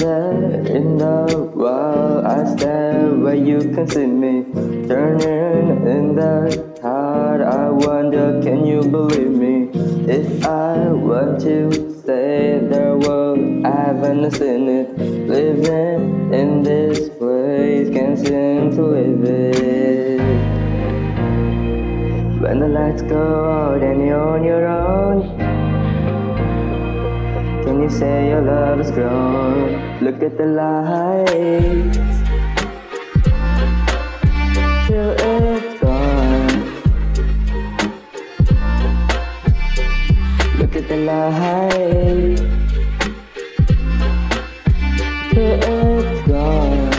Anywhere in the world, I stare where you can see me. Turning in the tide, I wonder, can you believe me? If I want to save the world, I haven't seen it. Living in this place, can't seem to live it. When the lights go out and you're on your own. You say your love is gone? Look at the lights Till it's gone. Look at the lights Till it's gone.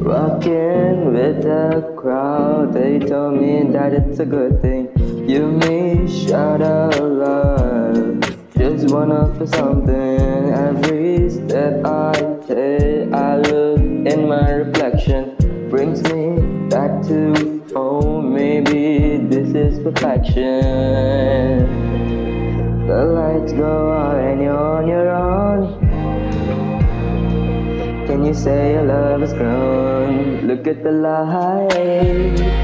Walking with the crowd They told me that it's a good thing you me shout out loud. Just wanna feel something. Every step I take I look in my reflection. Brings me back to home. Maybe this is perfection. The lights go out and you're on your own. Can you say your love is grown? Look at the light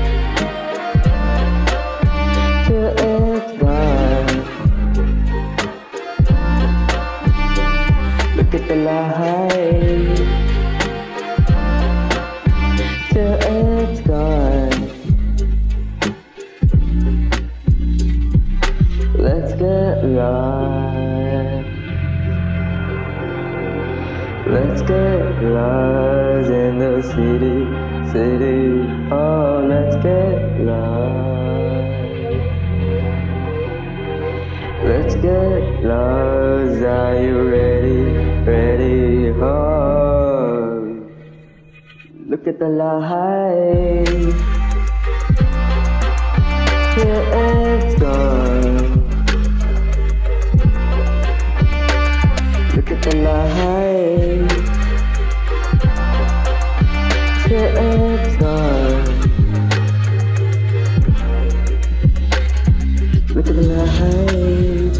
Look at till it's gone. Let's get lost. Let's get lost in the city, city. Oh, let's get lost. Let's get lost. Are you ready? Ready? Oh, look at the light. Here it's gone. Look at the light. Here it's gone. Hey.